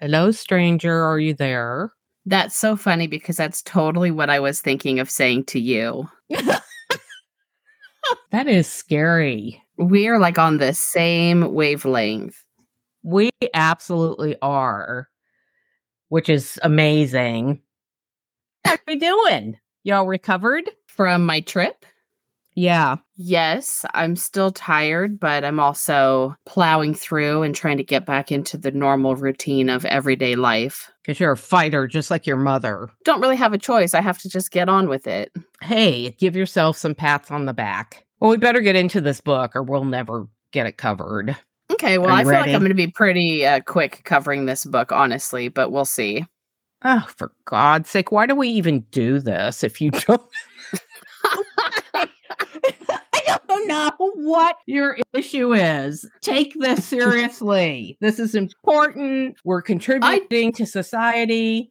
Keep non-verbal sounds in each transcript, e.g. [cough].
Hello, stranger. Are you there? That's so funny because that's totally what I was thinking of saying to you. [laughs] That is scary. We are like on the same wavelength. We absolutely are, which is amazing. How are we doing? Y'all recovered? From my trip? Yeah. Yes, I'm still tired, but I'm also plowing through and trying to get back into the normal routine of everyday life. Because you're a fighter, just like your mother. Don't really have a choice. I have to just get on with it. Hey, give yourself some pats on the back. Well, we better get into this book or we'll never get it covered. Okay, well, I feel like? I'm going to be pretty uh, quick covering this book, honestly, but we'll see. Oh, for God's sake, why do we even do this if you [laughs] don't? I don't know what your issue is. Take this [laughs] seriously. this is important. We're contributing to society.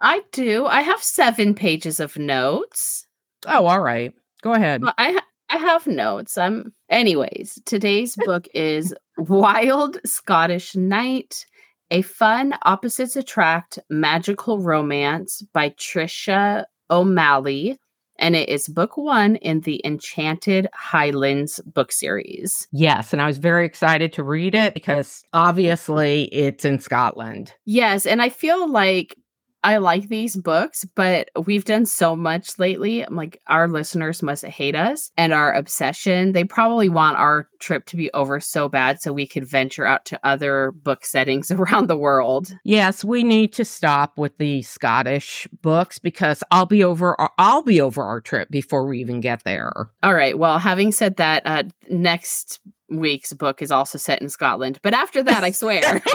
I do. I have seven pages of notes. Oh, all right. Go ahead. Well, I ha- I have notes. I'm Anyways, today's [laughs] book is Wild Scottish Knight, a fun opposites attract magical romance by Tricia O'Malley, and it is book one in the Enchanted Highlands book series. Yes, and I was very excited to read it because obviously it's in Scotland. Yes, and I feel like I like these books, but we've done so much lately. I'm like, our listeners must hate us and our obsession. They probably want our trip to be over so bad so we could venture out to other book settings [laughs] around the world. Yes, we need to stop with the Scottish books because I'll be over I'll be over our trip before we even get there. All right. Well, having said that, uh, next week's book is also set in Scotland. But after that, I swear. [laughs]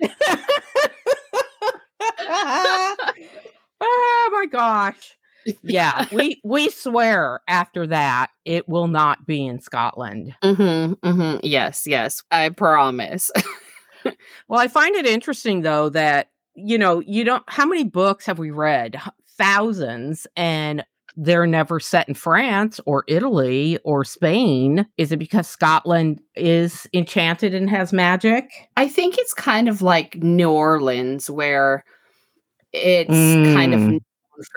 [laughs] [laughs] oh my gosh. Yeah, [laughs] we we swear after that it will not be in Scotland. hmm hmm Yes, yes. I promise. Well, I find it interesting though that you know, you don't how many books have we read? Thousands and they're never set in France or Italy or Spain. Is it because Scotland is enchanted and has magic? I think it's kind of like New Orleans, where it's kind of Mm. known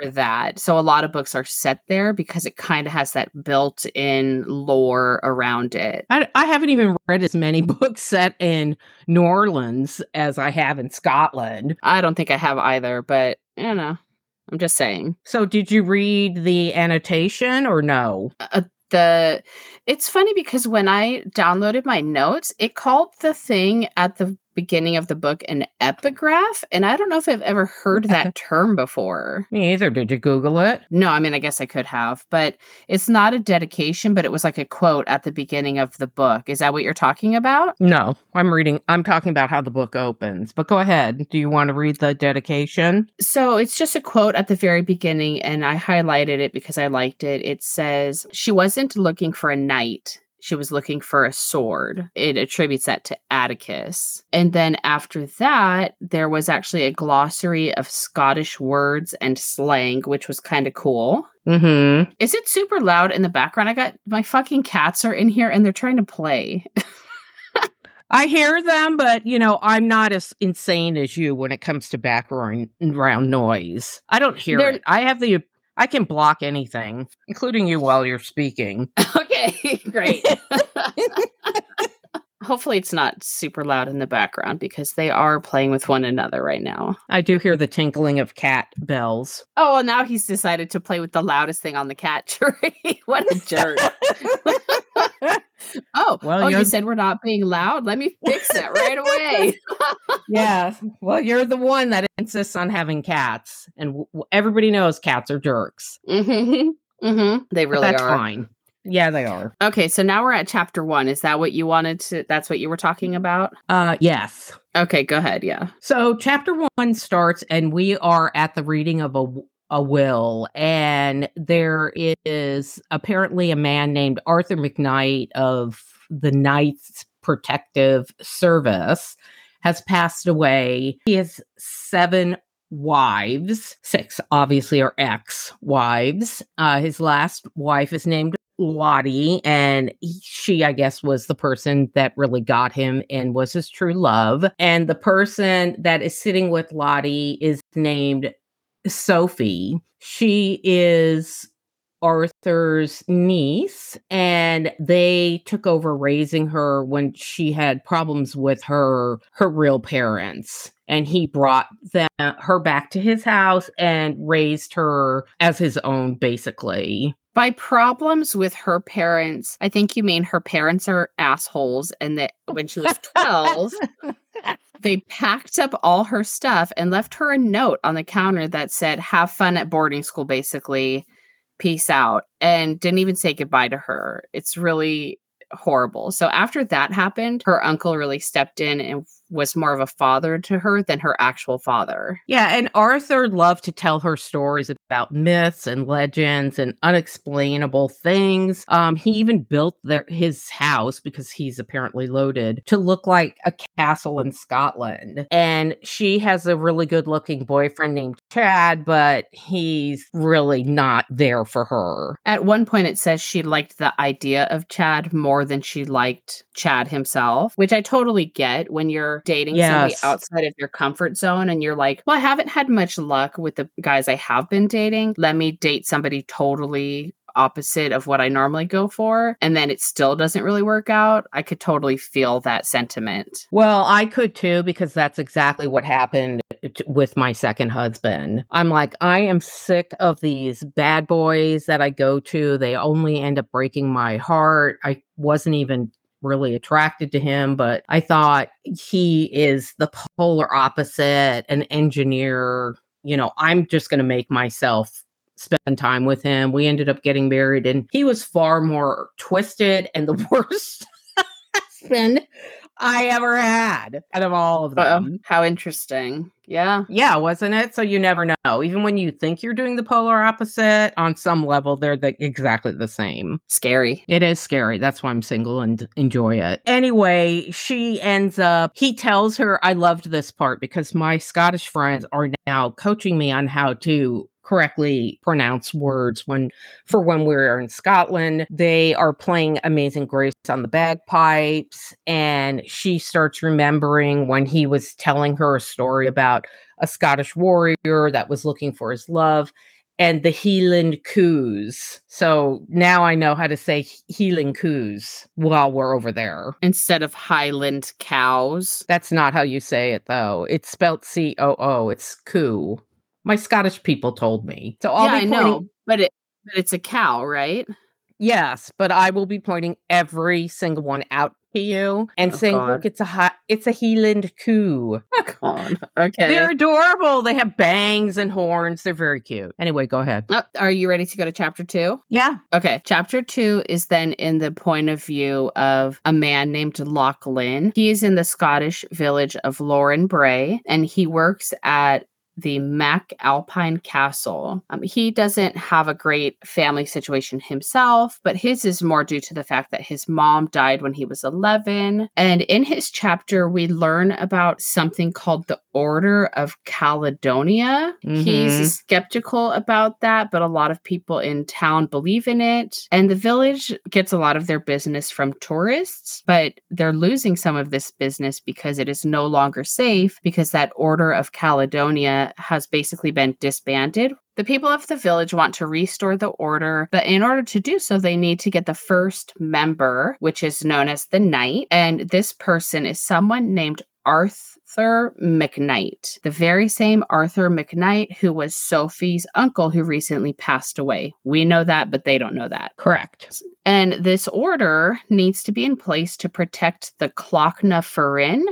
for that. So a lot of books are set there because it kind of has that built-in lore around it. I, I haven't even read as many [laughs] books set in New Orleans as I have in Scotland. I don't think I have either, but you know, I'm just saying. So, did you read the annotation or no? Uh, the it's funny because when I downloaded my notes, it called the thing at the beginning of the book an epigraph, and I don't know if I've ever heard that [laughs] term before. Me either. Did you Google it? No, I mean, I guess I could have, but it's not a dedication, but it was like a quote at the beginning of the book. Is that what you're talking about? No, I'm reading. I'm talking about how the book opens. But go ahead. Do you want to read the dedication? So it's just a quote at the very beginning, and I highlighted it because I liked it. It says, She wasn't looking for a knight. She was looking for a sword. It attributes that to Atticus. And then after that, there was actually a glossary of Scottish words and slang, which was kind of cool. Mm-hmm. Is it super loud in the background? I got my fucking cats are in here and they're trying to play. [laughs] I hear them, but you know, I'm not as insane as you when it comes to background round noise. I don't hear There- it. I have the I can block anything, including you while you're speaking. [laughs] okay, [laughs] great. [laughs] Hopefully, it's not super loud in the background because they are playing with one another right now. I do hear the tinkling of cat bells. Oh, well, now he's decided to play with the loudest thing on the cat tree. what a jerk. oh, Well, oh, you said we're not being loud. Let me fix it right away. Yeah. Well, you're the one that insists on having cats, and w- everybody knows cats are jerks. mm-hmm. Mm-hmm. They really that's are. fine. Yeah, they are. Okay, so now we're at chapter one. Is that what you wanted to? That's what you were talking about? Uh, yes. Okay, go ahead. Yeah. So chapter one starts, and we are at the reading of a a will, and there is apparently a man named Arthur MacKnight of the Knights Protective Service has passed away. He has seven wives. Six, obviously, are ex wives. Uh, his last wife is named Lottie, and he- she, I guess, was the person that really got him and was his true love. And the person that is sitting with Lottie is named Sophie. She is Arthur's niece, and they took over raising her when she had problems with her her real parents. And he brought them her back to his house and raised her as his own, basically. By problems with her parents, I think you mean her parents are assholes, and that when she was 12, [laughs] they packed up all her stuff and left her a note on the counter that said, Have fun at boarding school, basically. Peace out. And didn't even say goodbye to her. It's really horrible. So after that happened, her uncle really stepped in and was more of a father to her than her actual father. Yeah, and Arthur loved to tell her stories about myths and legends and unexplainable things. Um, he even built their his house because he's apparently loaded to look like a castle in Scotland. And she has a really good-looking boyfriend named Chad, but he's really not there for her. At one point, it says she liked the idea of Chad more than she liked Chad himself, which I totally get when you're dating somebody outside of your comfort zone and you're like, well, I haven't had much luck with the guys I have been dating. Let me date somebody totally opposite of what I normally go for. And then it still doesn't really work out. I could totally feel that sentiment. Well, I could too, because that's exactly what happened with my second husband. I'm like, I am sick of these bad boys that I go to. They only end up breaking my heart. I wasn't even really attracted to him, but I thought he is the polar opposite, an engineer. You know, I'm just going to make myself spend time with him. We ended up getting married, and he was far more twisted and the [laughs] worst husband I ever had out of all of them. How interesting. Yeah. Yeah, wasn't it? So you never know. Even when you think you're doing the polar opposite, on some level, they're the, exactly the same. Scary. It is scary. That's why I'm single and enjoy it. Anyway, she ends up, he tells her, I loved this part because my Scottish friends are now coaching me on how to correctly pronounce words when for when we're in Scotland they are playing amazing grace on the bagpipes and she starts remembering when he was telling her a story about a Scottish warrior that was looking for his love and the Heeland Coos. So now I know how to say Heeland Coos while we're over there. Instead of Highland cows. That's not how you say it though. It's spelled C O O. It's coo. My Scottish people told me. So I'll yeah, I know. But it but it's a cow, right? Yes, but I will be pointing every single one out to you and Oh, saying, God. "Look, it's a hi- it's a Heeland coo. Oh, God. Okay. They're adorable. They have bangs and horns. They're very cute. Anyway, go ahead. Oh, are you ready to go to chapter two? Yeah. Okay. Chapter two is then in the point of view of a man named Lachlan. He is in the Scottish village of Loren Brae and he works at the MacAlpine Castle. Um, he doesn't have a great family situation himself, but his is more due to the fact that his mom died when he was 11. And in his chapter, we learn about something called the Order of Caledonia. Mhm. He's skeptical about that, but a lot of people in town believe in it. And the village gets a lot of their business from tourists, but they're losing some of this business because it is no longer safe because that Order of Caledonia has basically been disbanded. The people of the village want to restore the order, but in order to do so, they need to get the first member, which is known as the knight. And this person is someone named Arthur MacKnight, the very same Arthur MacKnight who was Sophie's uncle who recently passed away. We know that, but they don't know that. Correct. And this order needs to be in place to protect the Clach na Firinn,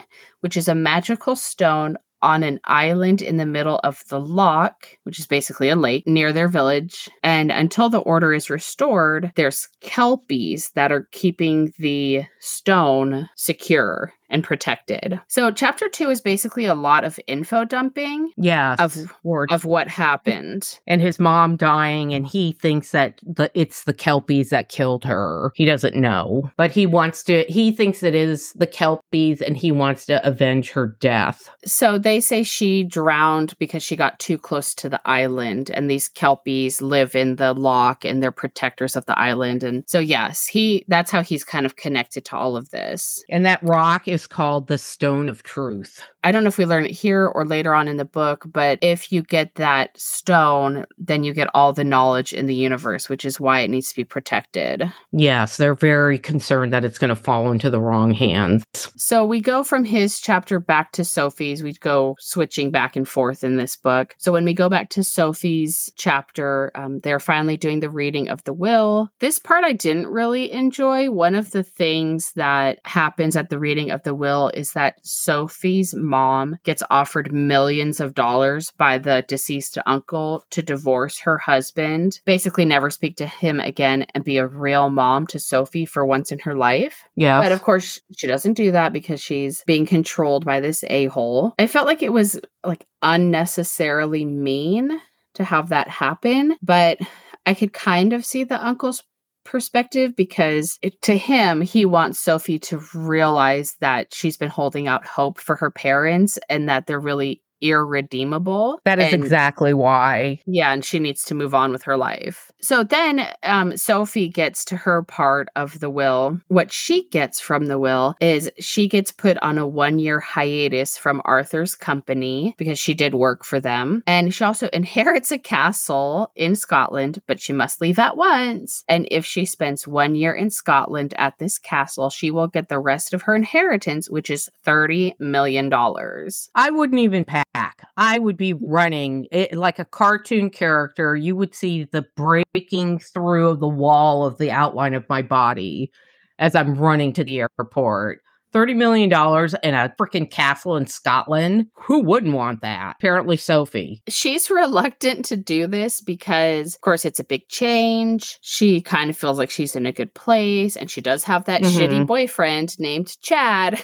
which is a magical stone on an island in the middle of the loch, which is basically a lake near their village. And until the order is restored, there's kelpies that are keeping the stone secure and protected. So chapter 2 is basically a lot of info dumping Yeah. of Ward. of what happened. and his mom dying and he thinks that the it's the kelpies that killed her he doesn't know but he wants to he thinks it is the kelpies and he wants to avenge her death So they say she drowned because she got too close to the island and these kelpies live in the loch and they're protectors of the island and so yes, he that's how he's kind of connected to all of this. and that rock is called the stone of truth I don't know if we learn it here or later on in the book, but if you get that stone, then you get all the knowledge in the universe, which is why it needs to be protected. yes they're very concerned that it's going to fall into the wrong hands So we go from his chapter back to Sophie's. We go switching back and forth in this book. So when we go back to Sophie's chapter, um, they're finally doing the reading of the will. This part I didn't really enjoy. One of the things that happens at the reading of the will is that Sophie's mom gets offered millions of dollars by the deceased uncle to divorce her husband, basically never speak to him again, and be a real mom to Sophie for once in her life. yeah But of course, she doesn't do that because she's being controlled by this a hole. I felt like it was like unnecessarily mean to have that happen, but I could kind of see the uncle's perspective because it, to him, he wants Sophie to realize that she's been holding out hope for her parents and that they're really irredeemable. that is And- exactly why yeah, and she needs to move on with her life. So then um, Sophie gets to her part of the will. What she gets from the will is she gets put on a one year hiatus from Arthur's company because she did work for them. And she also [laughs] inherits a castle in Scotland, but she must leave at once. And if she spends one year in Scotland at this castle, she will get the rest of her inheritance, which is $30 million. I wouldn't even pack. I would be running it, like a cartoon character. You would see the breaking through of the wall of the outline of my body as I'm running to the airport. $30 million in a freaking castle in Scotland. Who wouldn't want that? Apparently, Sophie. she's reluctant to do this because of course it's a big change she kind of feels like she's in a good place and she does have that shitty Mhm. boyfriend named chad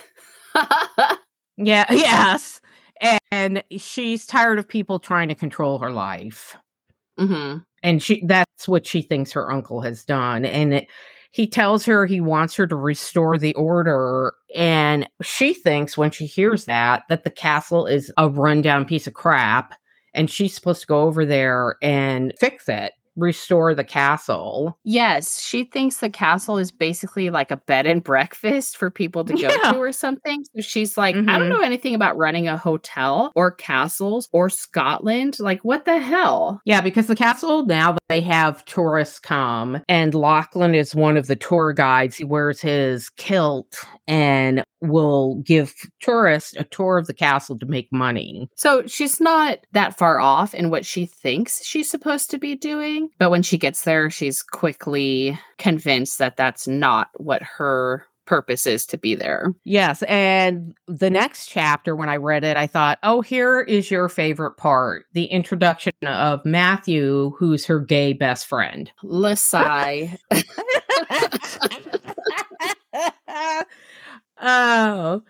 [laughs] Yeah, [laughs] yes. And she's tired of people trying to control her life. hmm and she that's what she thinks her uncle has done and it, he tells her he wants her to restore the order and she thinks when she hears that that the castle is a rundown piece of crap and she's supposed to go over there and fix it restore the castle yes she thinks the castle is basically like a bed and breakfast for people to go Yeah. to or something so she's like i don't Mhm. know anything about running a hotel or castles or scotland like what the hell yeah because the castle now they have tourists come and lachlan is one of the tour guides he wears his kilt and will give tourists a tour of the castle to make money So she's not that far off in what she thinks she's supposed to be doing. But when she gets there, she's quickly convinced that that's not what her purpose is to be there. Yes. And the next chapter, when I read it, I thought, oh, here is your favorite part the introduction of Matthew, who's her gay best friend. Lasai. [laughs] [laughs] [laughs] oh.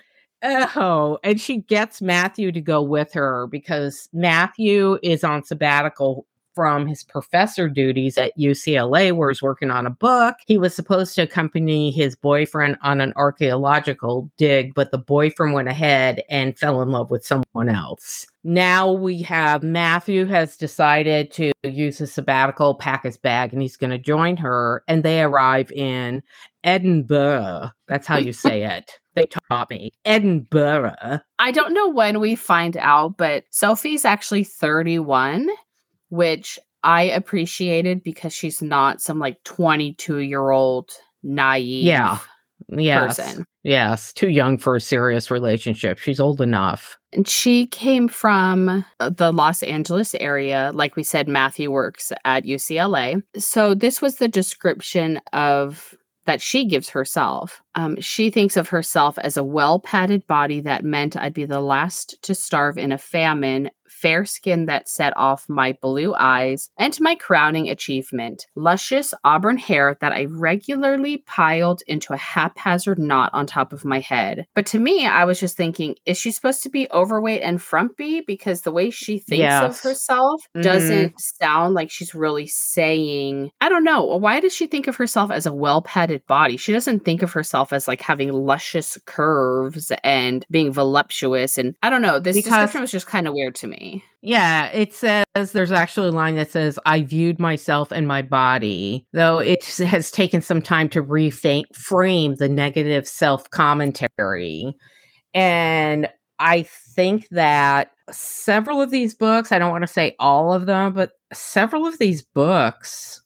Oh, and she gets Matthew to go with her because Matthew is on sabbatical from his professor duties at UCLA, where he's working on a book. He was supposed to accompany his boyfriend on an archaeological dig, but the boyfriend went ahead and fell in love with someone else. Now we have Matthew has decided to use his sabbatical, pack his bag, and he's going to join her. And they arrive in Edinburgh. That's how you [laughs] say it. They taught me Edinburgh. I don't know when we find out, but Sophie's actually 31, which I appreciated because she's not some like 22 year old naive Yeah. yes. person. Yes. Too young for a serious relationship. She's old enough. And she came from uh, the Los Angeles area. Like we said, Matthew works at UCLA. So this was the description of that she gives herself. Um, she thinks of herself as a well padded body that meant I'd be the last to starve in a famine, fair skin that set off my blue eyes, and my crowning achievement luscious auburn hair that I regularly piled into a haphazard knot on top of my head. But to me, I was just thinking, is she supposed to be overweight and frumpy? Because the way she thinks Yes. of herself mm-hmm. doesn't sound like she's really saying, I don't know. Why does she think of herself as a well padded body? She doesn't think of herself as like having luscious curves and being voluptuous. And I don't know. This Because- description was just kind of weird to me. Yeah, it says there's actually a line that says, I viewed myself and my body, though it has taken some time to reframe the negative self commentary. And I think that several of these books, I don't want to say all of them, but several of these books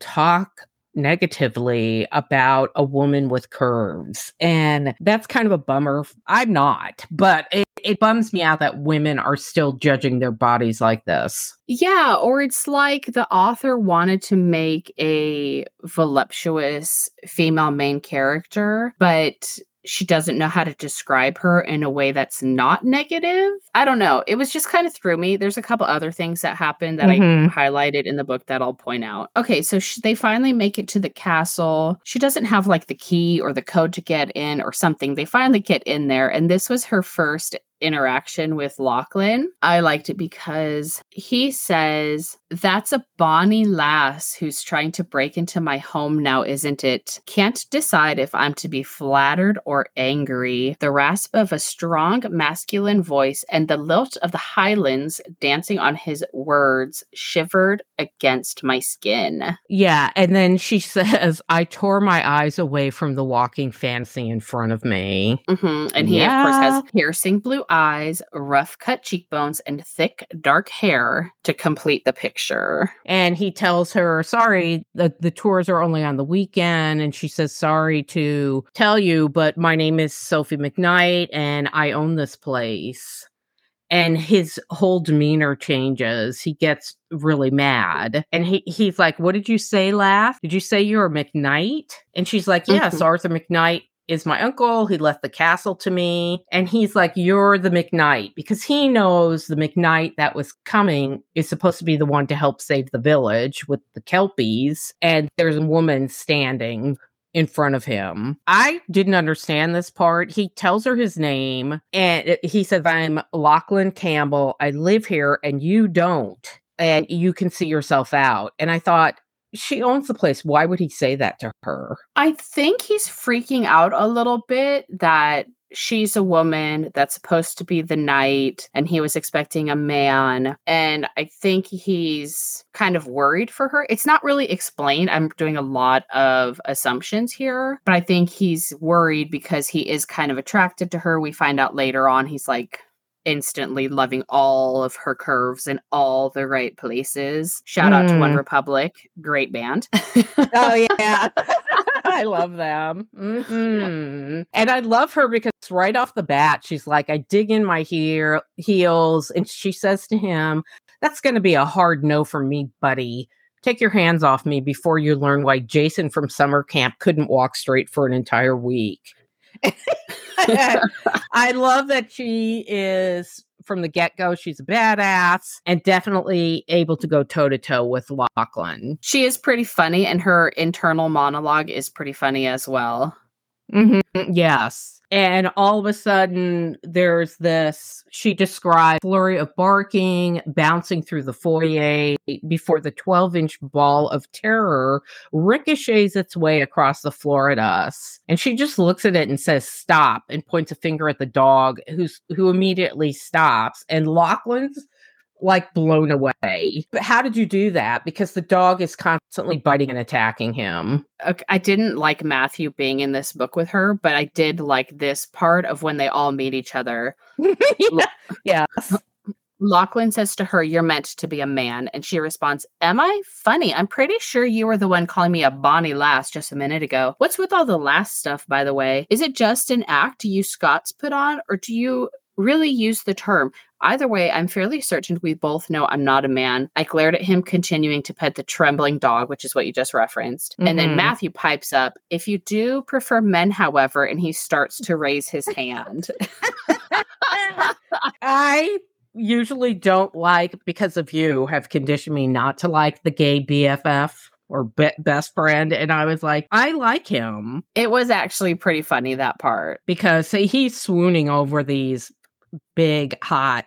talk negatively about a woman with curves. And that's kind of a bummer. I'm not, but it, bums me out that women are still judging their bodies like this. Yeah, or it's like the author wanted to make a voluptuous female main character, but she doesn't know how to describe her in a way that's not negative. I don't know. It was just kind of threw me. There's a couple other things that happened that Mhm. I highlighted in the book that I'll point out. Okay, so sh- they finally make it to the castle. She doesn't have like the key or the code to get in or something. They finally get in there, and this was her first interaction with Lachlan. I liked it because he says, That's a bonny lass who's trying to break into my home now, isn't it? Can't decide if I'm to be flattered or angry. The rasp of a strong masculine voice and the lilt of the highlands dancing on his words shivered against my skin. Yeah. And then she [laughs] says, I tore my eyes away from the walking fancy in front of me. hmm And he, of course, has piercing blue eyes, rough cut cheekbones, and thick dark hair to complete the picture. And he tells her, sorry, the, the tours are only on the weekend. And she says, sorry to tell you, but my name is Sophie MacKnight and I own this place. And his whole demeanor changes. He gets really mad. And he, he's like, What did you say, laugh? Did you say you're a MacKnight? And she's like, Yes, Mhm. Arthur MacKnight is my uncle. He left the castle to me. And he's like, You're the MacKnight because he knows the MacKnight that was coming is supposed to be the one to help save the village with the Kelpies. And there's a woman standing in front of him. I didn't understand this part. He tells her his name and he says, I'm Lachlan Campbell. I live here and you don't. And you can see yourself out. And I thought, she owns the place. Why would he say that to her? I think he's freaking out a little bit that she's a woman that's supposed to be the knight and he was expecting a man and i think he's kind of worried for her it's not really explained i'm doing a lot of assumptions here but i think he's worried because he is kind of attracted to her we find out later on he's like instantly loving all of her curves in all the right places shout out to one Mm. republic great band Oh [laughs] yeah. I love them. Mhm. And I love her because right off the bat, she's like, I dig in my heel- heels. And she says to him, That's going to be a hard no for me, buddy. Take your hands off me before you learn why Jason from summer camp couldn't walk straight for an entire week. [laughs] I love that she is from the get go, she's a badass and definitely able to go toe to toe with Lachlan. She is pretty funny, and her internal monologue is pretty funny as well. Mhm, Yes. And all of a sudden, there's this, she described flurry of barking bouncing through the foyer before the 12 inch ball of terror ricochets its way across the floor at us. And she just looks at it and says, stop, and points a finger at the dog, who's who immediately stops. And Lachlan's like blown away. But how did you do that? Because the dog is constantly biting and attacking him. Ok, I didn't like Matthew being in this book with her, but I did like this part of when they all meet each other. [laughs] yeah. Yes. Lachlan says to her, You're meant to be a man. And she responds, Am I? Funny. I'm pretty sure you were the one calling me a bonny lass just a minute ago. What's with all the last stuff, by the way? Is it just an act you Scots put on, or do you really use the term? Either way, I'm fairly certain we both know I'm not a man. I glared at him, continuing to pet the trembling dog, which is what you just referenced. Mm-hmm. And then mm-hmm. Matthew pipes up, If you do prefer men, however, and he starts to raise his hand. [laughs] I usually don't like because of you have conditioned me not to like the gay BFF or be- best friend and I was like I like him. It was actually pretty funny that part because see, he's swooning over these big hot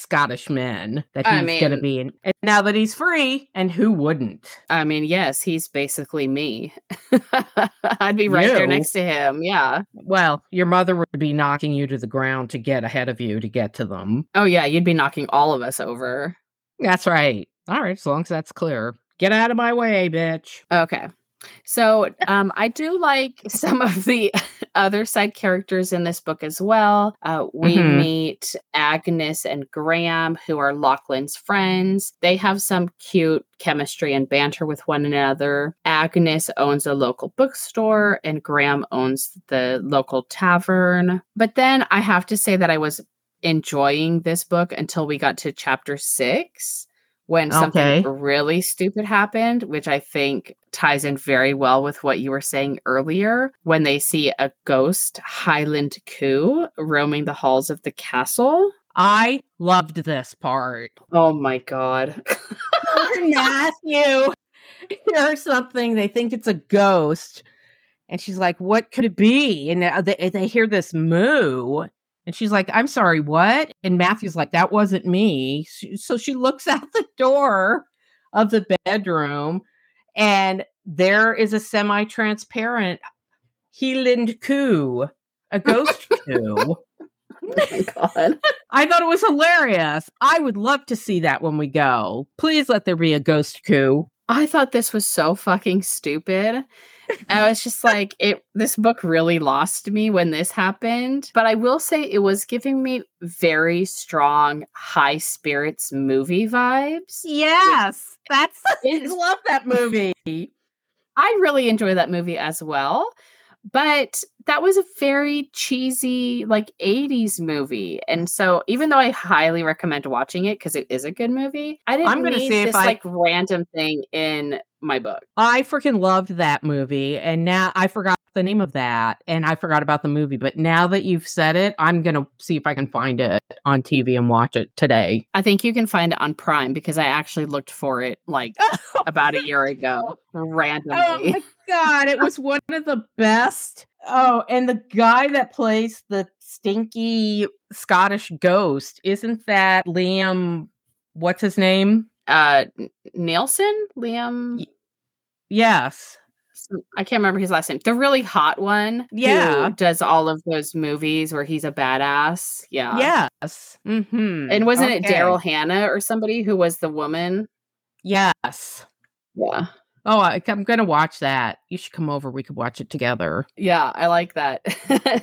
Scottish men that he's I mean, going to be in. And now that he's free, and who wouldn't? I mean, yes, he's basically me. [laughs] I'd be right you? there next to him. Yeah. Well, your mother would be knocking you to the ground to get ahead of you to get to them. Oh, yeah. You'd be knocking all of us over. That's right. All right. As long as that's clear. Get out of my way, bitch. Okay. So um, I do like some of the [laughs] other side characters in this book as well. Uh, we mm-hmm. meet Agnes and Graham, who are Lachlan's friends. They have some cute chemistry and banter with one another. Agnes owns a local bookstore, and Graham owns the local tavern. But then I have to say that I was enjoying this book until we got to chapter six when something okay. really stupid happened, which I think ties in very well with what you were saying earlier, when they see a ghost Highland Coo roaming the halls of the castle. I loved this part. Oh my god. [laughs] Matthew hears something, they think it's a ghost. And she's like, What could it be? And uh, they, they hear this moo. And she's like, I'm sorry, what? And Matthew's like, that wasn't me. So she looks [laughs] out the door of the bedroom and there is a semi transparent Heeland Coo, a [laughs] oh ghost Coo. Oh my god. [laughs] I thought it was hilarious. I would love to see that when we go. Please let there be a ghost Coo. I thought this was so fucking stupid. I was just like, it. This book really lost me when this happened. But I will say, it was giving me very strong high spirits movie vibes. Yes, that's. [laughs] I love that movie. [laughs] I really enjoy that movie as well. But that was a very cheesy, like 80s movie. And so even though I highly recommend watching it because it is a good movie, I didn't I'm gonna need this I... like random thing in my book. I freaking loved that movie. And now I forgot the name of that and I forgot about the movie. But now that you've said it, I'm going to see if I can find it on TV and watch it today. I think you can find it on Prime because I actually looked for it like [laughs] about a year ago randomly. Oh my God. It was one of the best. Oh, and the guy that plays the stinky Scottish ghost, isn't that Liam? What's his name? uh Neeson, Liam. Yes. I can't remember his last name. The really hot one. Yeah. does all of those movies where he's a badass. Yeah. Yes. Mm-hmm. And wasn't okay. it Daryl Hannah or somebody who was the woman? Yes. Yeah. Oh, I, am going to watch that. You should come over. We could watch it together. Yeah, I like that.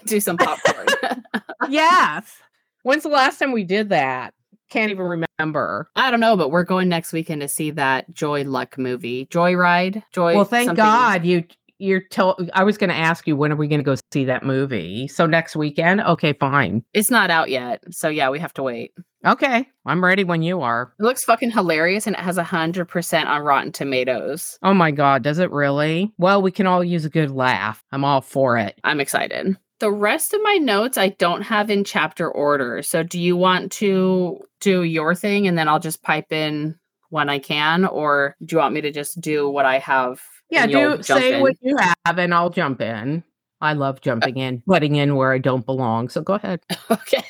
[laughs] Do some popcorn. [laughs] yes. [laughs] When's the last time we did that? Can't even remember. I don't know, but we're going next weekend to see that Joy Luck movie, Joyride. Joy. Well, thank something. God you you're told. I was going to ask you when are we going to go see that movie? So next weekend? Okay, fine. It's not out yet, so yeah, we have to wait. Okay, I'm ready when you are. It looks fucking hilarious, and it has a hundred percent on Rotten Tomatoes. Oh my god, does it really? Well, we can all use a good laugh. I'm all for it. I'm excited. The rest of my notes I don't have in chapter order. So do you want to do your thing and then I'll just pipe in when I can, or do you want me to just do what I have? Yeah, do say in? what you have and I'll jump in. I love uh, jumping in, butting in where I don't belong. So go ahead. [laughs] Okay.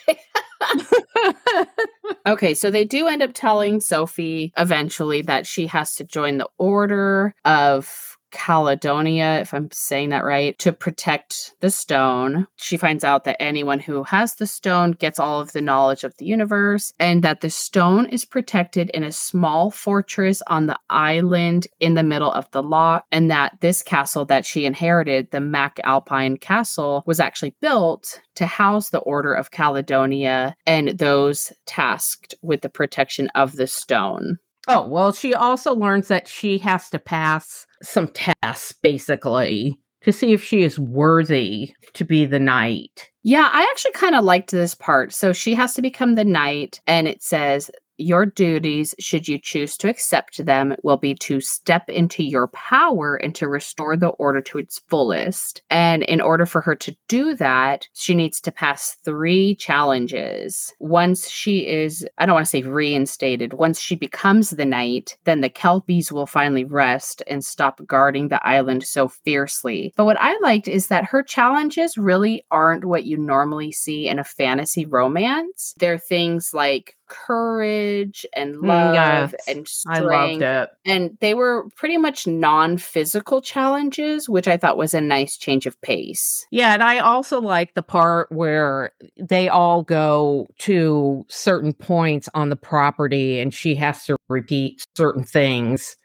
[laughs] okay, so they do end up telling Sophie eventually that she has to join the order of Caledonia, if I'm saying that right, to protect the stone. She finds out that anyone who has the stone gets all of the knowledge of the universe, and that the stone is protected in a small fortress on the island in the middle of the loch, and that this castle that she inherited, the MacAlpine Castle, was actually built to house the Order of Caledonia and those tasked with the protection of the stone. Oh, well, she also learns that she has to pass some tests, basically, to see if she is worthy to be the knight. Yeah, I actually kind of liked this part. So she has to become the knight, and it says your duties, should you choose to accept them, will be to step into your power and to restore the order to its fullest. And in order for her to do that, she needs to pass three challenges. Once she is, I don't want to say reinstated, once she becomes the knight, then the Kelpies will finally rest and stop guarding the island so fiercely. But what I liked is that her challenges really aren't what you normally see in a fantasy romance. They're things like courage and Mm, love yes, and I loved strength. it. And they were pretty much non physical challenges, which I thought was a nice change of pace. Yeah, and I also like the part where they all go to certain points on the property and she has to repeat certain things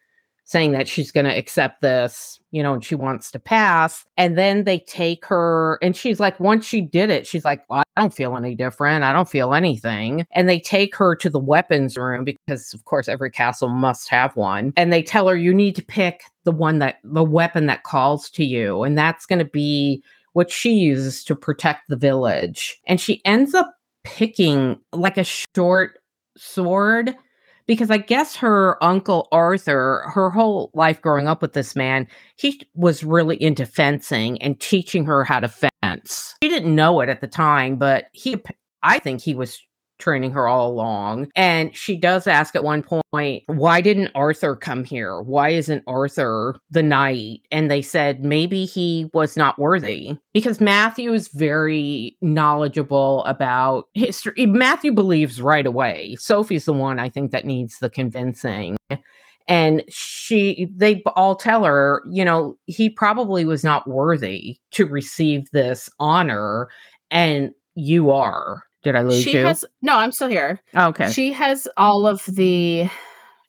saying that she's going to accept this, you know, and she wants to pass. And then they take her and she's like once she did it, she's like, well, I don't feel any different. I don't feel anything. And they take her to the weapons room because of course every castle must have one. And they tell her you need to pick the one that the weapon that calls to you and that's going to be what she uses to protect the village. And she ends up picking like a short sword because I guess her uncle Arthur, her whole life growing up with this man, he was really into fencing and teaching her how to fence. She didn't know it at the time, but he, I think he was training her all along. And she does ask at one point, why didn't Arthur come here? Why isn't Arthur the knight? And they said maybe he was not worthy because Matthew is very knowledgeable about history. Matthew believes right away. Sophie's the one I think that needs the convincing. And she, they all tell her, you know, he probably was not worthy to receive this honor. And you are. Did I lose she you? has, no, I'm still here. Oh, okay. She has all of the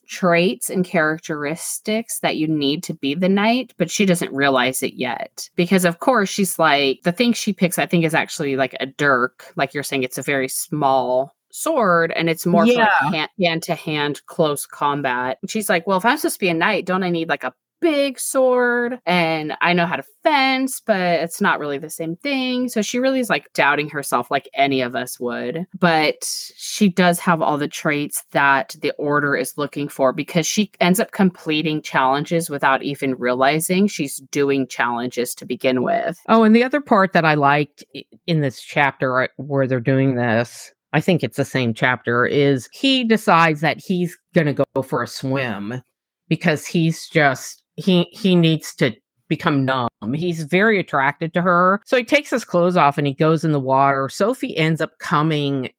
traits and characteristics that you need to be the knight, but she doesn't realize it yet. Because, of course, she's like, the thing she picks, I think, is actually like a dirk. Like you're saying, it's a very small sword and it's more Yeah. for hand to hand close combat. She's like, well, if I'm supposed to be a knight, don't I need like a big sword and I know how to fence, but it's not really the same thing. So she really is like doubting herself like any of us would. But she does have all the traits that the order is looking for because she ends up completing challenges without even realizing she's doing challenges to begin with. Oh, and the other part that I liked in this chapter uh, where they're doing this, I think it's the same chapter, is he decides that he's going to go for a swim because he's just he he needs to become numb. He's very attracted to her. So he takes his clothes off and he goes in the water. Sophie ends up coming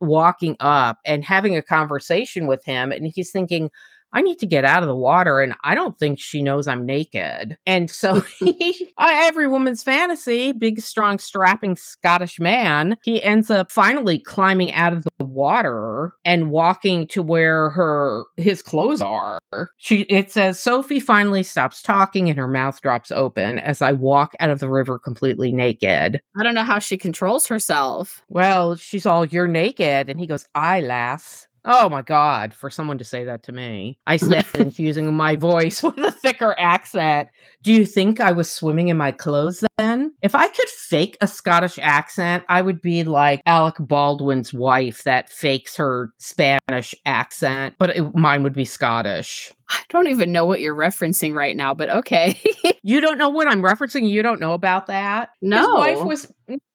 walking up and having a conversation with him and he's thinking I need to get out of the water, and I don't think she knows I'm naked. And so, [laughs] [laughs] he, uh, every woman's fantasy, big, strong, strapping Scottish man, he ends up finally climbing out of the water and walking to where her his clothes are. She it says Sophie finally stops talking and her mouth drops open as I walk out of the river completely naked. I don't know how she controls herself. Well, she's all, You're naked. And he goes, Aye lass. Oh my God, for someone to say that to me. I said, [laughs] using my voice [laughs] with a thicker accent. Do you think I was swimming in my clothes then? If I could fake a Scottish accent, I would be like Alec Baldwin's wife that fakes her Spanish accent, but it, mine would be Scottish. I don't even know what you're referencing right now, but okay. [laughs] You don't know what I'm referencing? You don't know about that? His no. wife was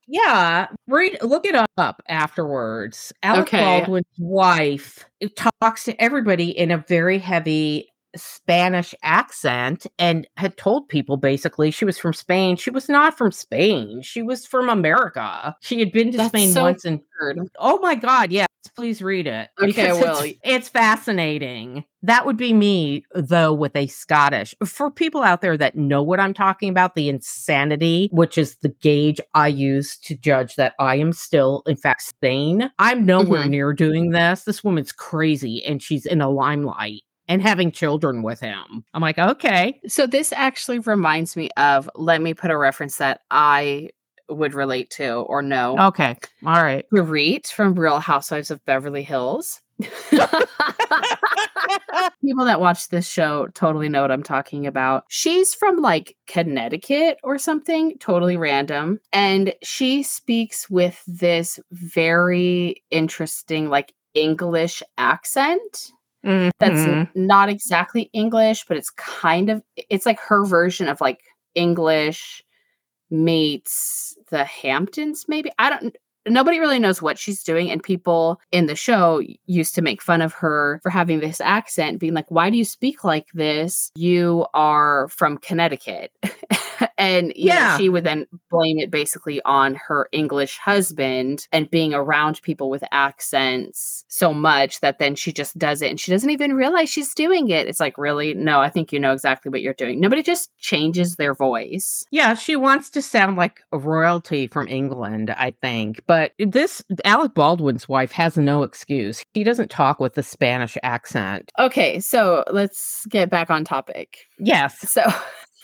yeah read look it up afterwards. Alec Okay. baldwin's wife talks to everybody in a very heavy spanish accent and had told people basically she was from spain. She was not from spain. She was from america. She had been to That's spain so once and heard, oh my god yeah please read it. Okay, well- it's, it's fascinating. That would be me, though, with a Scottish. For people out there that know what I'm talking about, the insanity, which is the gauge I use to judge that I am still, in fact, sane. I'm nowhere Mhm. near doing this. This woman's crazy and she's in a limelight and having children with him. I'm like, okay. So this actually reminds me of let me put a reference that I would relate to or know. Okay. All right. Dorit from Real Housewives of Beverly Hills. [laughs] People that watch this show totally know what I'm talking about. She's from like Connecticut or something, totally random. And she speaks with this very interesting, like English accent that's Mhm. n- not exactly English, but it's kind of, it's like her version of like English meets the Hamptons, maybe. I don't, nobody really knows what she's doing. And people in the show used to make fun of her for having this accent, being like, why do you speak like this? You are from Connecticut. [laughs] and you know, Yeah. she would then blame it basically on her English husband and being around people with accents so much that then she just does it and she doesn't even realize she's doing it. It's like, really? No, I think you know exactly what you're doing. Nobody just changes their voice. Yeah, she wants to sound like royalty from England, I think. But this Alec Baldwin's wife has no excuse. He doesn't talk with a Spanish accent. Okay, so let's get back on topic. Yes, So,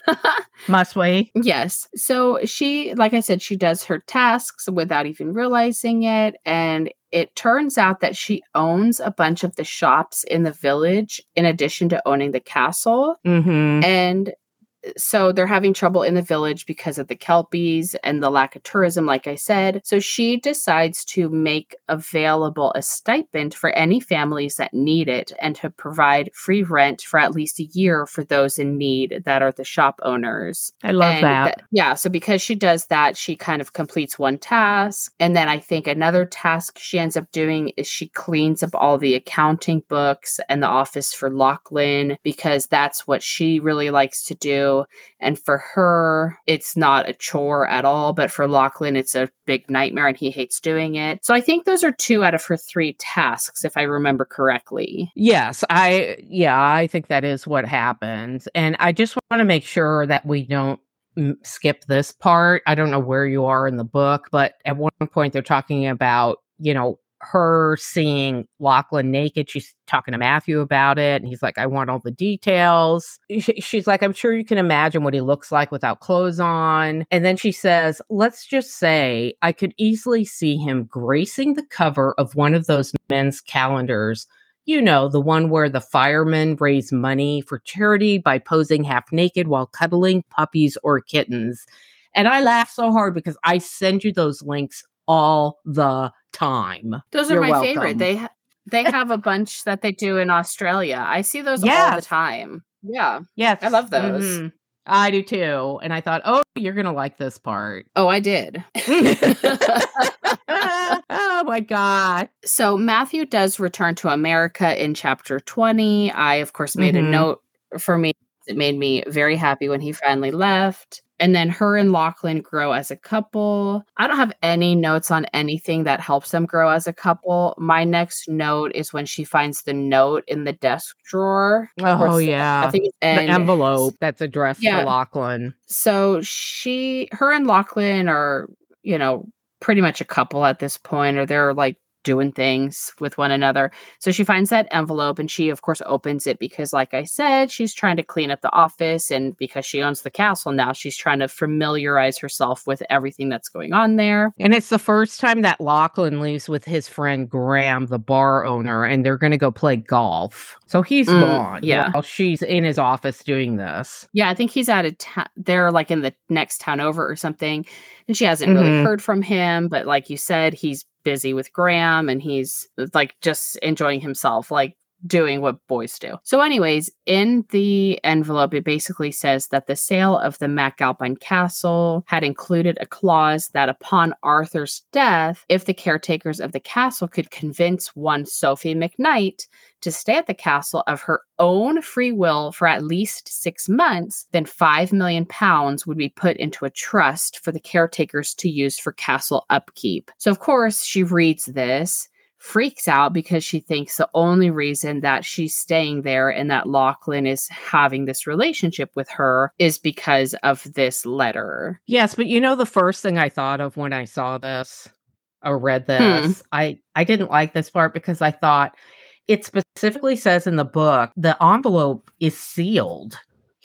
[laughs] must we? yes. So she, like I said, she does her tasks without even realizing it. And it turns out that she owns a bunch of the shops in the village in addition to owning the castle. Mm-hmm. And so they're having trouble in the village because of the kelpies and the lack of tourism like i said so she decides to make available a stipend for any families that need it and to provide free rent for at least a year for those in need that are the shop owners I love and that. yeah. So because she does that, she kind of completes one task. And then I think another task she ends up doing is she cleans up all the accounting books and the office for Lachlan because that's what she really likes to do. And for her, it's not a chore at all. But for Lachlan, it's a big nightmare and he hates doing it. So I think those are two out of her three tasks, if I remember correctly. Yes, I yeah, I think that is what happens. And I just want to make sure that we don't skip this part. I don't know where you are in the book, but at one point they're talking about, you know, her seeing Lachlan naked. She's talking to Matthew about it, and he's like, I want all the details. She's like, I'm sure you can imagine what he looks like without clothes on. And then she says, Let's just say I could easily see him gracing the cover of one of those men's calendars you know, the one where the firemen raise money for charity by posing half naked while cuddling puppies or kittens. And I laugh so hard because I send you those links all the time. Those are You're my welcome. favorite. They ha- they [laughs] have a bunch that they do in Australia. I see those all the time. Yeah. Yes. I love those. Mhm. I do too. And I thought, oh, you're going to like this part. Oh, I did. [laughs] oh my God. so Matthew does return to America in chapter 20. I of course made Mhm. a note for me. It made me very happy when he finally left. And then her and Lachlan grow as a couple. I don't have any notes on anything that helps them grow as a couple. My next note is when she finds the note in the desk drawer. Oh, yeah. I think it's the envelope that's addressed Yeah. to Lachlan. so she her and Lachlan are, you know, pretty much a couple at this point, or they're like doing things with one another. So she finds that envelope and she of course opens it because like I said, she's trying to clean up the office and because she owns the castle now, she's trying to familiarize herself with everything that's going on there. And it's the first time that Lachlan leaves with his friend Graham, the bar owner, and they're going to go play golf. So he's Mm, gone. yeah. While she's in his office doing this. Yeah, I think he's out of town. They're like in the next town over or something. And she hasn't really Mhm. heard from him. But like you said, he's busy with Graham and he's like just enjoying himself, like doing what boys do. So, anyways, in the envelope, it basically says that the sale of the MacAlpine Castle had included a clause that upon Arthur's death, if the caretakers of the castle could convince one Sophie MacKnight to stay at the castle of her own free will for at least six months, then five million pounds would be put into a trust for the caretakers to use for castle upkeep. So, of course, she reads this, freaks out because she thinks the only reason that she's staying there and that Lachlan is having this relationship with her is because of this letter. Yes, but you know the first thing I thought of when I saw this or read Hmm. this, I I didn't like this part because I thought it specifically says in the book the envelope is sealed.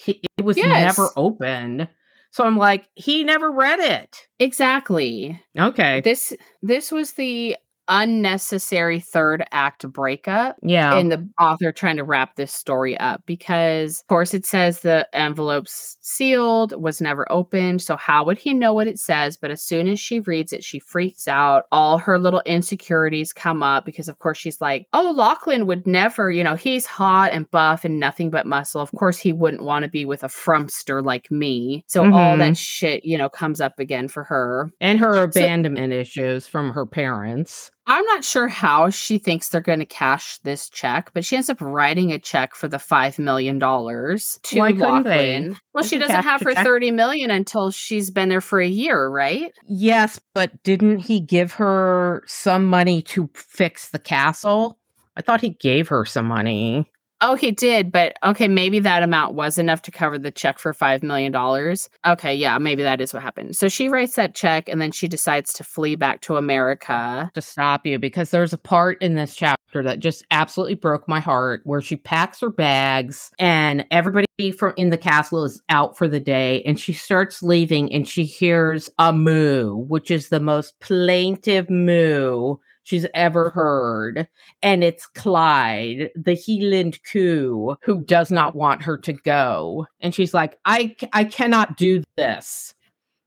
It was never opened. So I'm like, he never read it. Exactly. Okay. This this was the unnecessary third act breakup Yeah. and the author trying to wrap this story up because of course it says the envelope's sealed was never opened so how would he know what it says but as soon as she reads it she freaks out all her little insecurities come up because of course she's like oh lachlan would never you know he's hot and buff and nothing but muscle of course he wouldn't want to be with a frumster like me so all Mhm. that shit you know comes up again for her and her abandonment issues from her parents. I'm not sure how she thinks they're going to cash this check, but she ends up writing a check for the five million dollars to Why couldn't they? Lachlan. Well, she doesn't have her check. thirty million until she's been there for a year, right? Yes, but didn't he give her some money to fix the castle? I thought he gave her some money. Oh, he did, but okay, maybe that amount was enough to cover the check for five million dollars. Okay, yeah, maybe that is what happened. So she writes that check, and then she decides to flee back to America. to stop you because there's a part in this chapter that just absolutely broke my heart where she packs her bags and everybody from in the castle is out for the day and she starts leaving and she hears a moo which is the most plaintive moo she's ever heard and it's Clyde the Heeland coo, who does not want her to go and she's like I, I cannot do this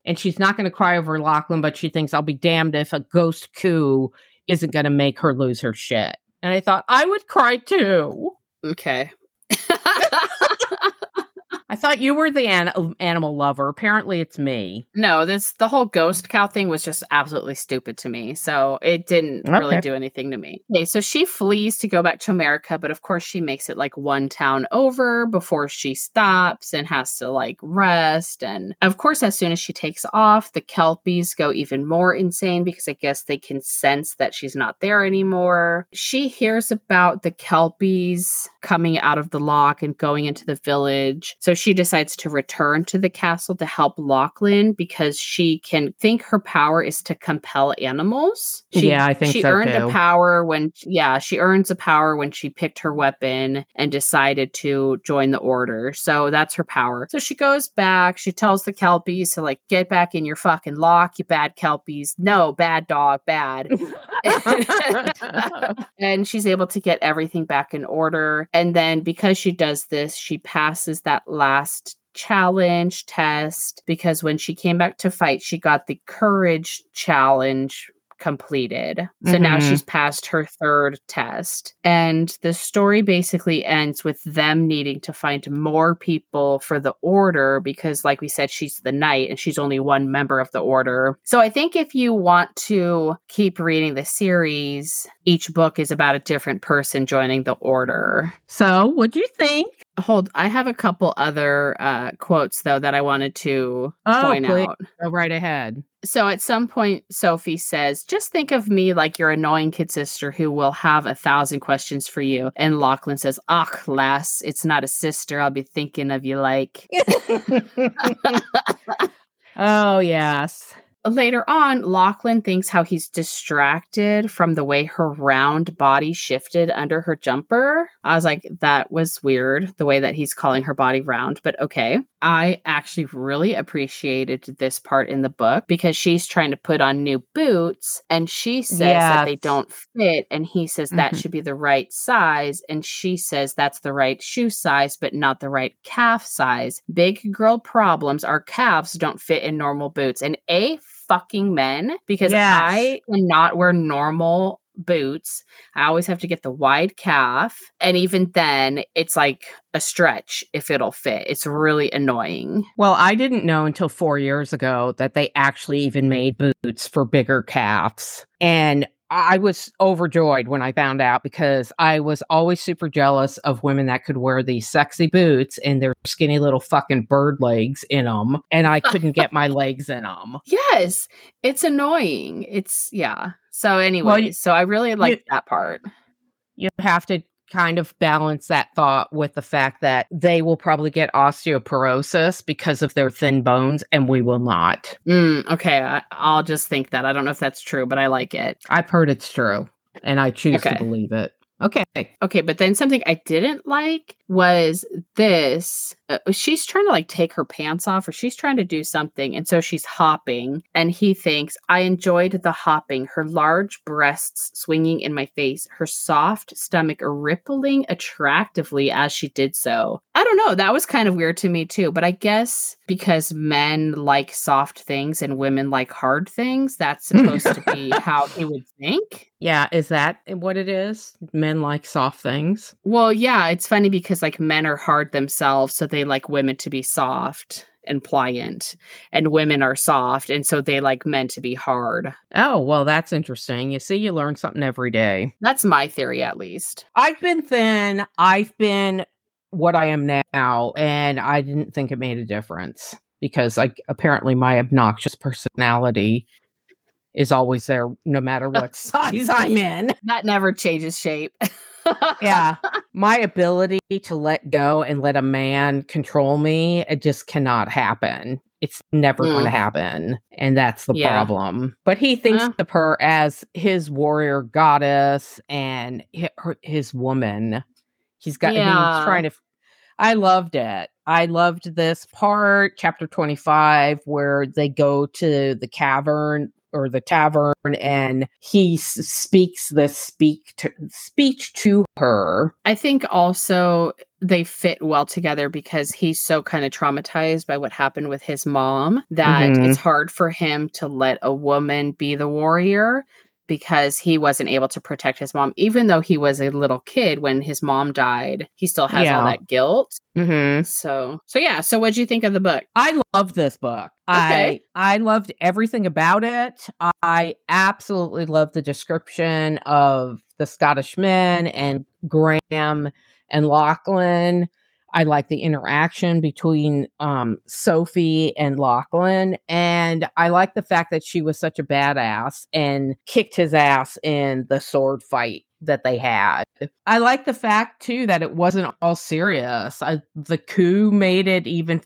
and she's not going to cry over Lachlan, but she thinks I'll be damned if a ghost coo isn't going to make her lose her shit. And I thought I would cry too. Okay. [laughs] I thought you were the an- uh, animal lover. Apparently, it's me. No, this the whole ghost cow thing was just absolutely stupid to me. So it didn't really do anything to me. Okay, so she flees to go back to America, but of course she makes it like one town over before she stops and has to like rest. And of course, as soon as she takes off, the Kelpies go even more insane because I guess they can sense that she's not there anymore. She hears about the Kelpies coming out of the loch and going into the village. So she decides to return to the castle to help Lachlan because she can think her power is to compel animals. She, Yeah, I think she so, earned too. a power when yeah, she earns a power when she picked her weapon and decided to join the order. So that's her power. So she goes back, she tells the Kelpies to like get back in your fucking loch, you bad Kelpies. No, bad dog, bad [laughs] [laughs] and she's able to get everything back in order. And then because she does this, she passes that last challenge test because when she came back to fight, she got the courage challenge completed. So now Mhm. she's passed her third test. And the story basically ends with them needing to find more people for the order because, like we said, she's the knight and she's only one member of the order. So I think if you want to keep reading the series, each book is about a different person joining the order. so, what do you think? Hold, I have a couple other uh, quotes though that I wanted to Oh, point please. out. Go right ahead. So at some point, Sophie says, Just think of me like your annoying kid sister who will have a thousand questions for you. And Lachlan says, Ach, lass, it's not a sister. I'll be thinking of you like. [laughs] oh, yes. Later on, Lachlan thinks how he's distracted from the way her round body shifted under her jumper. I was like, that was weird, the way that he's calling her body round, but okay. I actually really appreciated this part in the book because she's trying to put on new boots and she says that they don't fit. And he says that Mhm. should be the right size. And she says that's the right shoe size, but not the right calf size. Big girl problems. Our calves don't fit in normal boots. And A, fucking men, because Yes. I cannot wear normal boots. I always have to get the wide calf. And even then, it's like a stretch if it'll fit. It's really annoying. Well, I didn't know until four years ago that they actually even made boots for bigger calves. And I was overjoyed when I found out because I was always super jealous of women that could wear these sexy boots and their skinny little fucking bird legs in them, and I couldn't get my [laughs] legs in them. Yes, it's annoying. It's yeah. So anyway, you- so I really like that part. You have to kind of balance that thought with the fact that they will probably get osteoporosis because of their thin bones, and we will not. Mm, okay, I, I'll just think that. I don't know if that's true, but I like it. I've heard it's true, and I choose Okay. to believe it. Okay. Okay, but then something I didn't like was this. Uh, she's trying to like take her pants off, or she's trying to do something, and so she's hopping. And he thinks, I enjoyed the hopping, her large breasts swinging in my face, her soft stomach rippling attractively as she did so. I don't know. That was kind of weird to me too, but I guess because men like soft things and women like hard things, that's [laughs] supposed to be how he would think. Yeah, is that what it is? Men like soft things. Well, yeah, it's funny because like men are hard themselves, so they like women to be soft and pliant, and women are soft, and so they like men to be hard. Oh, well, that's interesting. You see, you learn something every day. That's my theory, at least. I've been thin. I've been what I am now, and I didn't think it made a difference because, like, apparently my obnoxious personality is always there no matter [laughs] what size I'm in. That never changes shape. Yeah. [laughs] my ability to let go and let a man control me, it just cannot happen. It's never going to Mm. happen. And that's the Yeah. problem. But he thinks Uh. of her as his warrior goddess and his woman. He's got, Yeah. he's trying to. I loved it. I loved this part, chapter 25, where they go to the cavern or the tavern and he s- speaks this speak to, speech to her. I think also they fit well together because he's so kind of traumatized by what happened with his mom that Mhm. it's hard for him to let a woman be the warrior because he wasn't able to protect his mom even though he was a little kid when his mom died he still has all that guilt Mm-hmm. so so yeah so what'd you think of the book I love this book. Okay. I I loved everything about it. I absolutely love the description of the Scottish men and Graham and Lachlan. I like the interaction between um, Sophie and Lachlan. And I like the fact that she was such a badass and kicked his ass in the sword fight that they had. I like the fact too that it wasn't all serious. I, the coo made it even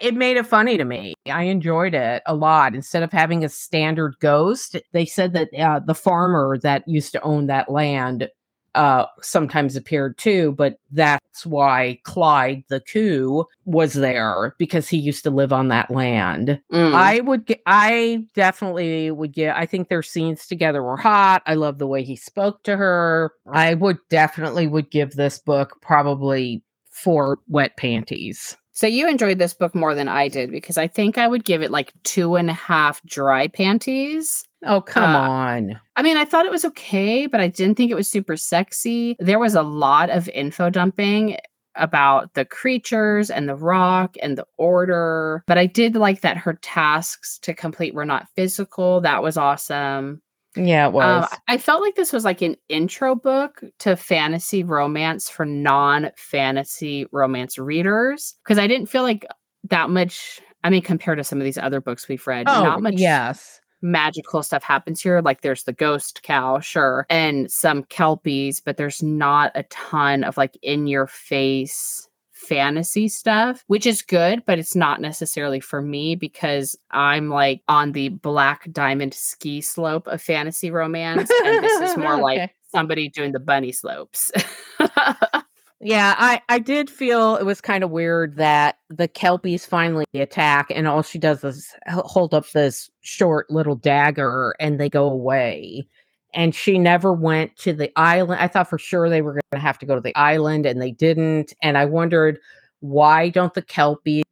it made it funny to me. I enjoyed it a lot. Instead of having a standard ghost, they said that uh, the farmer that used to own that land uh, sometimes appeared too, but that's why Clyde the coo was there because he used to live on that land. Mm. I would get, I definitely would get, I think their scenes together were hot. I love the way he spoke to her. I would definitely would give this book probably four wet panties. So you enjoyed this book more than i did because i think i would give it like two and a half dry panties Oh, come Uh, on. I mean, I thought it was okay, but I didn't think it was super sexy. There was a lot of info dumping about the creatures and the rock and the order, but I did like that her tasks to complete were not physical. That was awesome. Yeah, it was. Um, I felt like this was like an intro book to fantasy romance for non fantasy romance readers because I didn't feel like that much. I mean, compared to some of these other books we've read, oh, not much yes. magical stuff happens here. Like there's the ghost cow, sure, and some kelpies, but there's not a ton of like in your face fantasy stuff, which is good, but it's not necessarily for me because I'm like on the black diamond ski slope of fantasy romance. And this is [laughs] more like somebody doing the bunny slopes. [laughs] Yeah, I I did feel it was kind of weird that the kelpies finally attack, and all she does is hold up this short little dagger, and they go away. And she never went to the island. I thought for sure they were going to have to go to the island, and they didn't. And I wondered why don't the kelpies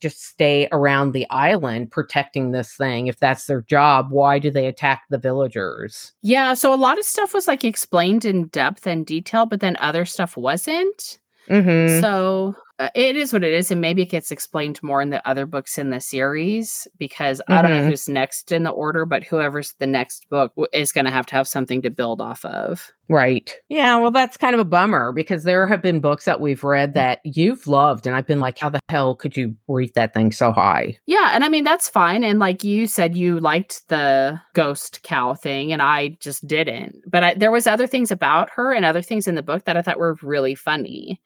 just stay around the island protecting this thing if that's their job? Why do they attack the villagers? yeah, so a lot of stuff was like explained in depth and detail, but then other stuff wasn't. Mm-hmm. So it is what it is, and maybe it gets explained more in the other books in the series because I don't know Mhm. who's next in the order, but whoever's the next book w- is going to have to have something to build off of. Right. Yeah, well, that's kind of a bummer because there have been books that we've read that you've loved, and I've been like, how the hell could you rate that thing so high? Yeah, and I mean that's fine. And like you said, you liked the ghost cow thing, and I just didn't. But I, there was other things about her and other things in the book that I thought were really funny.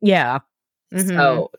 Yeah. Mhm. So,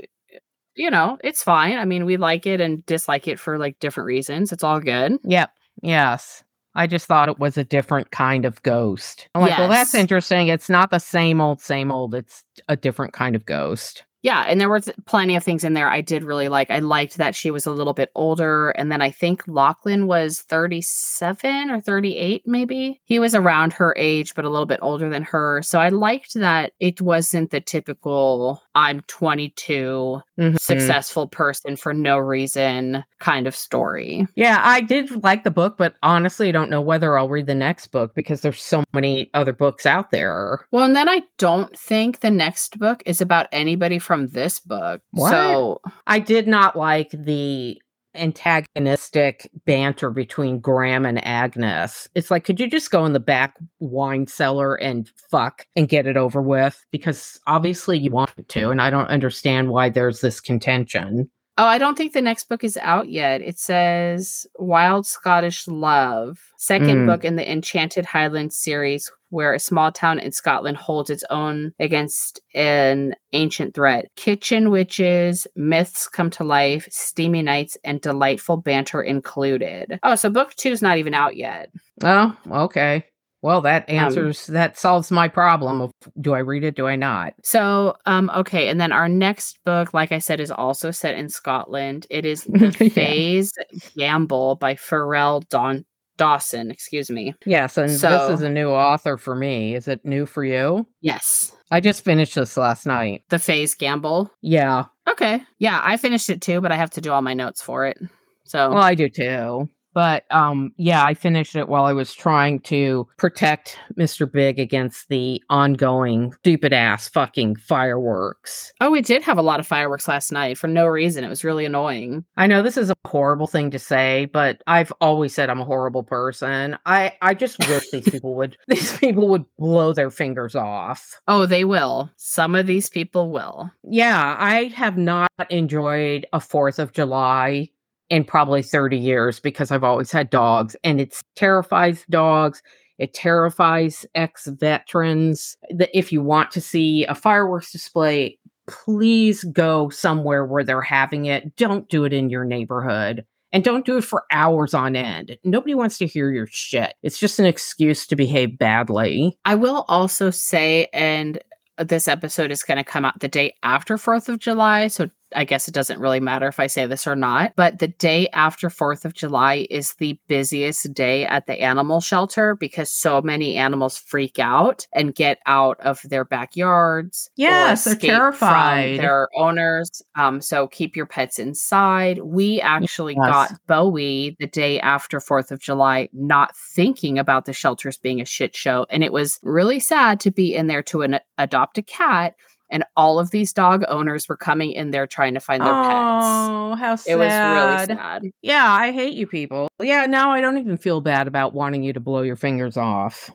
you know, it's fine. I mean, we like it and dislike it for like different reasons. It's all good. Yep. Yes. I just thought it was a different kind of ghost. I'm like, well, that's interesting. It's not the same old, same old. It's a different kind of ghost. Yeah, and there were plenty of things in there I did really like. I liked that she was a little bit older, and then I think Lachlan was 37 or 38, maybe. He was around her age, but a little bit older than her. So I liked that it wasn't the typical I'm 22, Mhm. successful person for no reason kind of story. Yeah, I did like the book, but honestly, I don't know whether I'll read the next book because there's so many other books out there. Well, and then I don't think the next book is about anybody from this book. What? So I did not like the antagonistic banter between Graham and Agnes. It's like, could you just go in the back wine cellar and fuck and get it over with? Because obviously you wanted to, and I don't understand why there's this contention. Oh, I don't think the next book is out yet. It says Wild Scottish Love, second Mm. book in the Enchanted Highlands series, where a small town in Scotland holds its own against an ancient threat. Kitchen witches, myths come to life, steamy nights, and delightful banter included. Oh, so book two is not even out yet. Oh, okay. Well, that Um, answers, that solves my problem of do I read it, do I not? So, um, okay, and then our next book, like I said, is also set in Scotland. It is [laughs] The Yeah. Fae's Gamble by Pharrell Dawn Dawson, excuse me. Yes, and this is a new author for me. Is it new for you? Yes. I just finished this last night. The Fae's Gamble. Yeah. Okay. Yeah, I finished it too, but I have to do all my notes for it. So, Well, I do too. But um yeah, I finished it while I was trying to protect Mr. Big against the ongoing stupid ass fucking fireworks. oh, we did have a lot of fireworks last night for no reason. It was really annoying. I know this is a horrible thing to say, but I've always said I'm a horrible person. I I just wish these [laughs] people would these people would blow their fingers off. Oh, they will. Some of these people will. Yeah, I have not enjoyed a 4th of July in probably 30 years because I've always had dogs and it terrifies dogs. It terrifies ex veterans. If you want to see a fireworks display, please go somewhere where they're having it. Don't do it in your neighborhood. And don't do it for hours on end. Nobody wants to hear your shit. It's just an excuse to behave badly. I will also say, and this episode is going to come out the day after 4th of July. So I guess it doesn't really matter if I say this or not. But the day after 4th of July is the busiest day at the animal shelter because so many animals freak out and get out of their backyards. Yes, they're terrified. Their owners. Um, so keep your pets inside. We actually Yes. got Bowie the day after 4th of July, not thinking about the shelters being a shit show. And it was really sad to be in there to an, adopt a cat. And all of these dog owners were coming in there trying to find their pets. Oh, how sad. It was really sad. Yeah, I hate you people. Yeah, now I don't even feel bad about wanting you to blow your fingers off.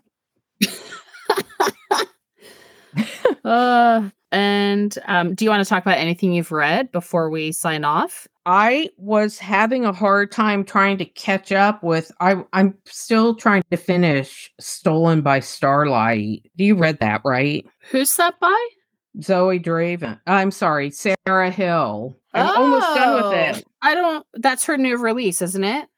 [laughs] Uh, and um, do you want to talk about anything you've read before we sign off? I was having a hard time trying to catch up with I I'm still trying to finish Stolen by Starlight. Do you read that, right? Who's that by? Zoey Draven. I'm sorry, Sarah Hill. I'm almost done with Oh, it. I don't. That's her new release, isn't it?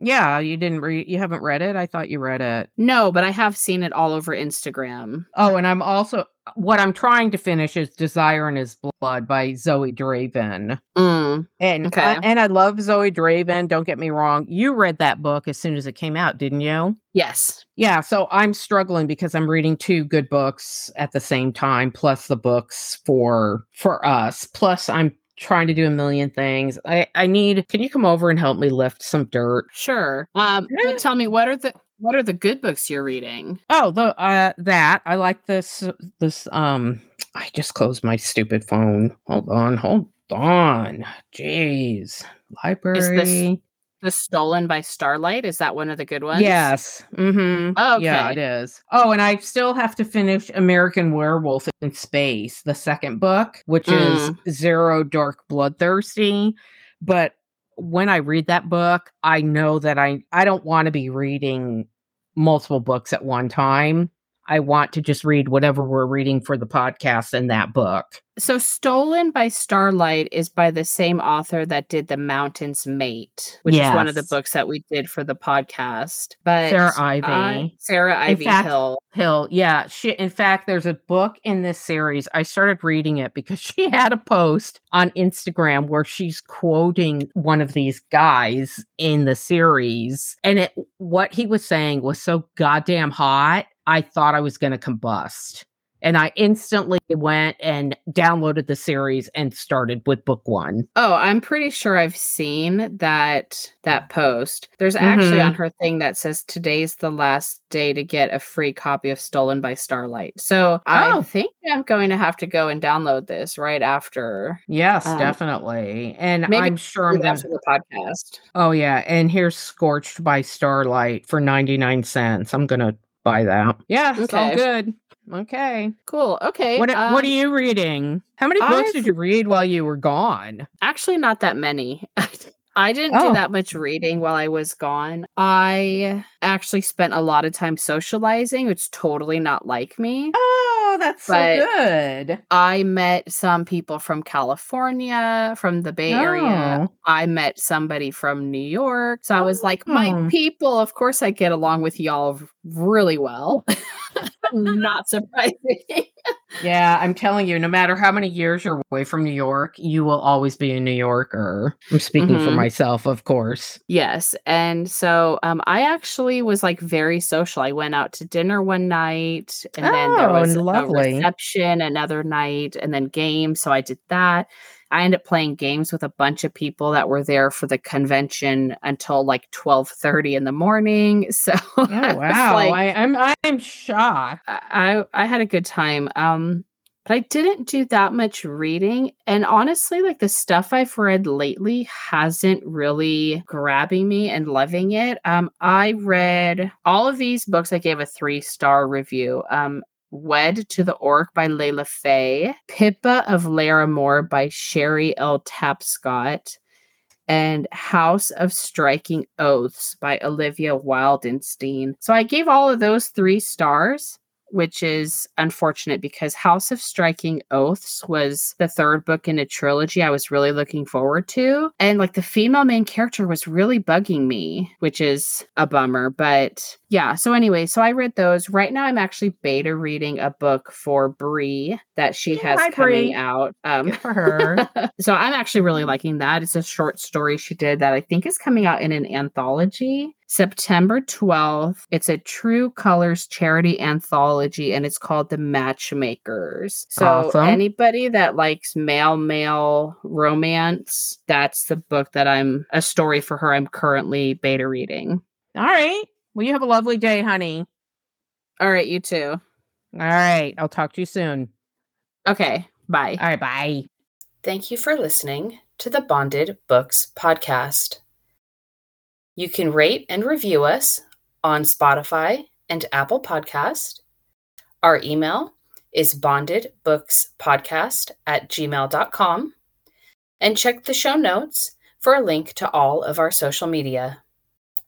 Yeah, you didn't read you haven't read it? I thought you read it. No, but I have seen it all over Instagram. Oh, and I'm also what I'm trying to finish is Desire in His Blood by Zoey Draven. Mm. And Okay. I, and I love Zoey Draven. Don't get me wrong. You read that book as soon as it came out, didn't you? Yes. Yeah. So I'm struggling because I'm reading two good books at the same time, plus the books for for us. Plus I'm trying to do a million things. I I need. Can you come over and help me lift some dirt? Sure. Um, tell me what are the What are the good books you're reading? Oh, the uh that I like this this um I just closed my stupid phone. Hold on, hold on. Jeez. Library. Is this the Stolen by Starlight is that one of the good ones? Yes. Mm-hmm. Oh, Yeah, it is. Oh, and I still have to finish American Werewolf in Space, the second book, which is Zero Dark Bloodthirsty. But when I read that book, I know that I I don't want to be reading multiple books at one time. I want to just read whatever we're reading for the podcast in that book. So Stolen by Starlight is by the same author that did The Mountain's Mate, which is one of the books that we did for the podcast. But Sarah Ivy. I- Sarah Ivy fact- Hill. Hill. Yeah. She, in fact, there's a book in this series. I started reading it because [laughs] she had a post on Instagram where she's quoting one of these guys in the series. And it, what he was saying was so goddamn hot. I thought I was going to combust. And I instantly went and downloaded the series and started with book one. Oh, I'm pretty sure I've seen that that post. There's actually Mhm. on her thing that says today's the last day to get a free copy of Stolen by Starlight. So oh. I think I'm going to have to go and download this right after. Yes, Um, definitely. And I'm sure I'm going after the podcast. Oh yeah, and here's Scorched by Starlight for 99 cents. I'm going to buy that. Yeah, it's all Okay. good. Okay. Cool. Okay. What what um, are you reading? How many books I've- did you read while you were gone? Actually, not that many. [laughs] I didn't Oh. do that much reading while I was gone. I actually spent a lot of time socializing, which is totally not like me. Oh, that's But- so good. I met some people from California, from the Bay Area. Oh. I met somebody from New York. So I was like, my Oh. people, of course, I get along with y'all really well. [laughs] Hmm. not surprising. Yeah, I'm telling you, no matter how many years you're away from New York, you will always be a New Yorker. I'm speaking for Mhm. myself, of course. Yes. And so um, I actually was like very social. I went out to dinner one night and then there Oh, was lovely. a reception another night and then games. So I did that. I ended up playing games with a bunch of people that were there for the convention until like 12:30 in the morning. [laughs] So Oh wow. like, I, I'm I'm shocked. I I had a good time. Um, but I didn't do that much reading, and honestly, like the stuff I've read lately hasn't really grabbing me and loving it. Um, I read all of these books. I gave a three star review. Um. Wed to the Orc by Layla Faye, Pippa of Laramore by Sherry L. Tapscott, and House of Striking Oaths by Olivia Wildenstein. So I gave all of those three stars, which is unfortunate because House of Striking Oaths was the third book in a trilogy I was really looking forward to. And like the female main character was really bugging me, which is a bummer. But yeah, so anyway, so I read those. Right now I'm actually beta reading a book for Brie that she Yeah, has hi, coming Brie. out. Um Good for her. [laughs] so I'm actually really liking that. It's a short story she did that I think is coming out in an anthology September 12th. It's a True Colors charity anthology and it's called The Matchmakers. So Awesome. anybody that likes male male romance, that's the book that I'm a story for her I'm currently beta reading. All right. Well, you have a lovely day, honey. All right, you too. All right. I'll talk to you soon. Okay, bye. All right. Bye. Thank you for listening to the Bonded Books podcast. You can rate and review us on Spotify and Apple Podcast. Our email is bondedbookspodcast at gmail.com. And check the show notes for a link to all of our social media.